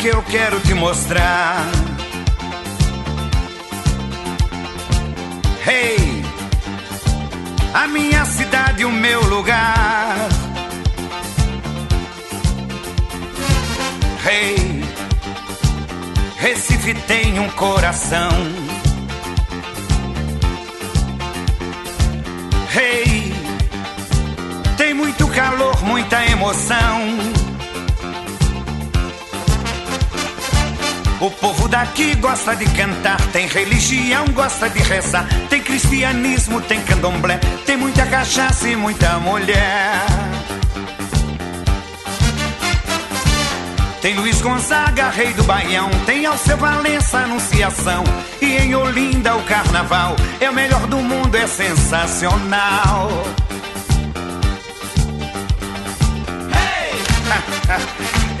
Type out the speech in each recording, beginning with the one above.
Que eu quero te mostrar. Hey, a minha cidade, o meu lugar. Hey, Recife tem um coração. Hey, tem muito calor, muita emoção. O povo daqui gosta de cantar, tem religião, gosta de rezar, tem cristianismo, tem candomblé, tem muita cachaça e muita mulher. Tem Luiz Gonzaga, rei do Baião, tem Alceu Valença, Anunciação, e em Olinda o carnaval é o melhor do mundo, é sensacional. Hey!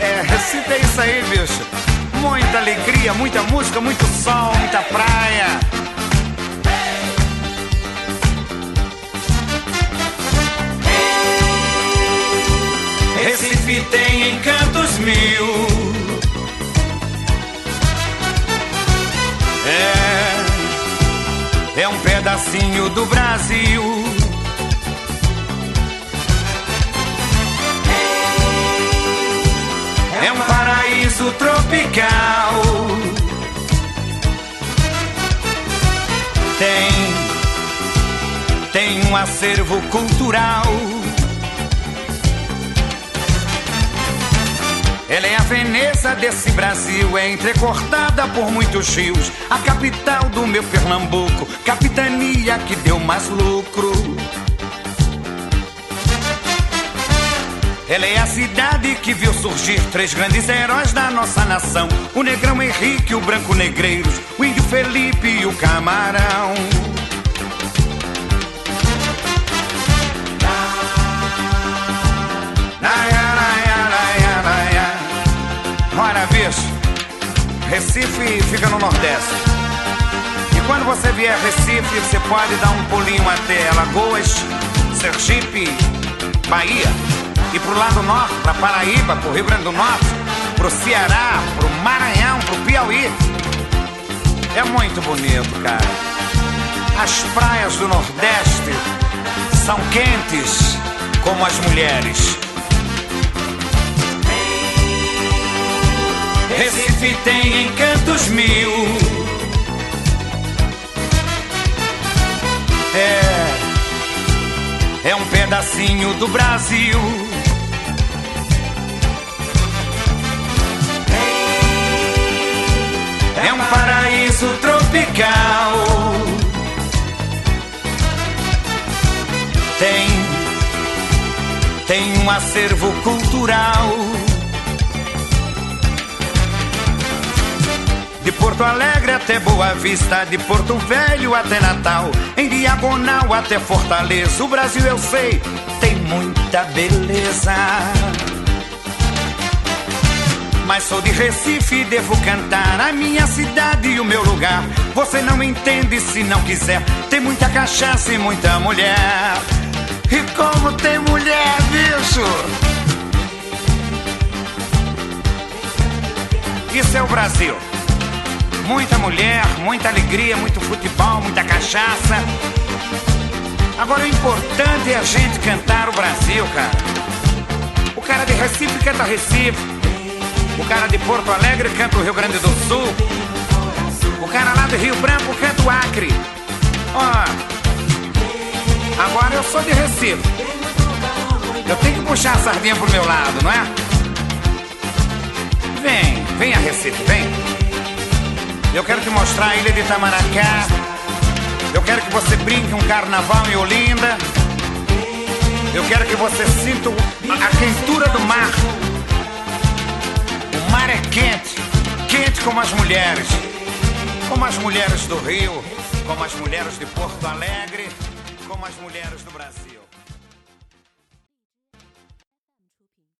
é, Recife é isso aí, bicho. Muita alegria, muita música, muito sol, muita praia. Recife tem encantos mil. É, é um pedacinho do Brasil. Tropical. Tem, tem um acervo cultural. Ela é a Veneza desse Brasil, é entrecortada por muitos rios. A capital do meu Pernambuco, capitania que deu mais lucro. Ela é a cidade que viu surgir três grandes heróis da nossa nação: o negrão Henrique, o branco Negreiros, o índio Felipe e o camarão. Bicho, Recife fica no Nordeste. E quando você vier a Recife, você pode dar um pulinho até Alagoas, Sergipe, Bahia e pro lado norte, pra Paraíba, pro Rio Grande do Norte, pro Ceará, pro Maranhão, pro Piauí. É muito bonito, cara. As praias do Nordeste são quentes como as mulheres. Recife tem encantos mil. É, é um pedacinho do Brasil. Tropical. Tem, tem um acervo cultural. De Porto Alegre até Boa Vista, de Porto Velho até Natal, em diagonal até Fortaleza. O Brasil eu sei, tem muita beleza mas sou de Recife e devo cantar a minha cidade e o meu lugar. Você não entende se não quiser. Tem muita cachaça e muita mulher. E como tem mulher, bicho? Isso é o Brasil. Muita mulher, muita alegria, muito futebol, muita cachaça. Agora o importante é a gente cantar o Brasil, cara. O cara de Recife canta Recife. O cara de Porto Alegre canta o Rio Grande do Sul. O cara lá do Rio Branco canta o Acre. Ó, agora eu sou de Recife. Eu tenho que puxar a sardinha pro meu lado, não é? Vem, vem a Recife, vem. Eu quero te mostrar a ilha de Itamaracá. Eu quero que você brinque um carnaval em Olinda. Eu quero que você sinta a quentura do mar mar é quente, quente como as mulheres. Como as mulheres do Rio, como as mulheres de Porto Alegre, como as mulheres do Brasil.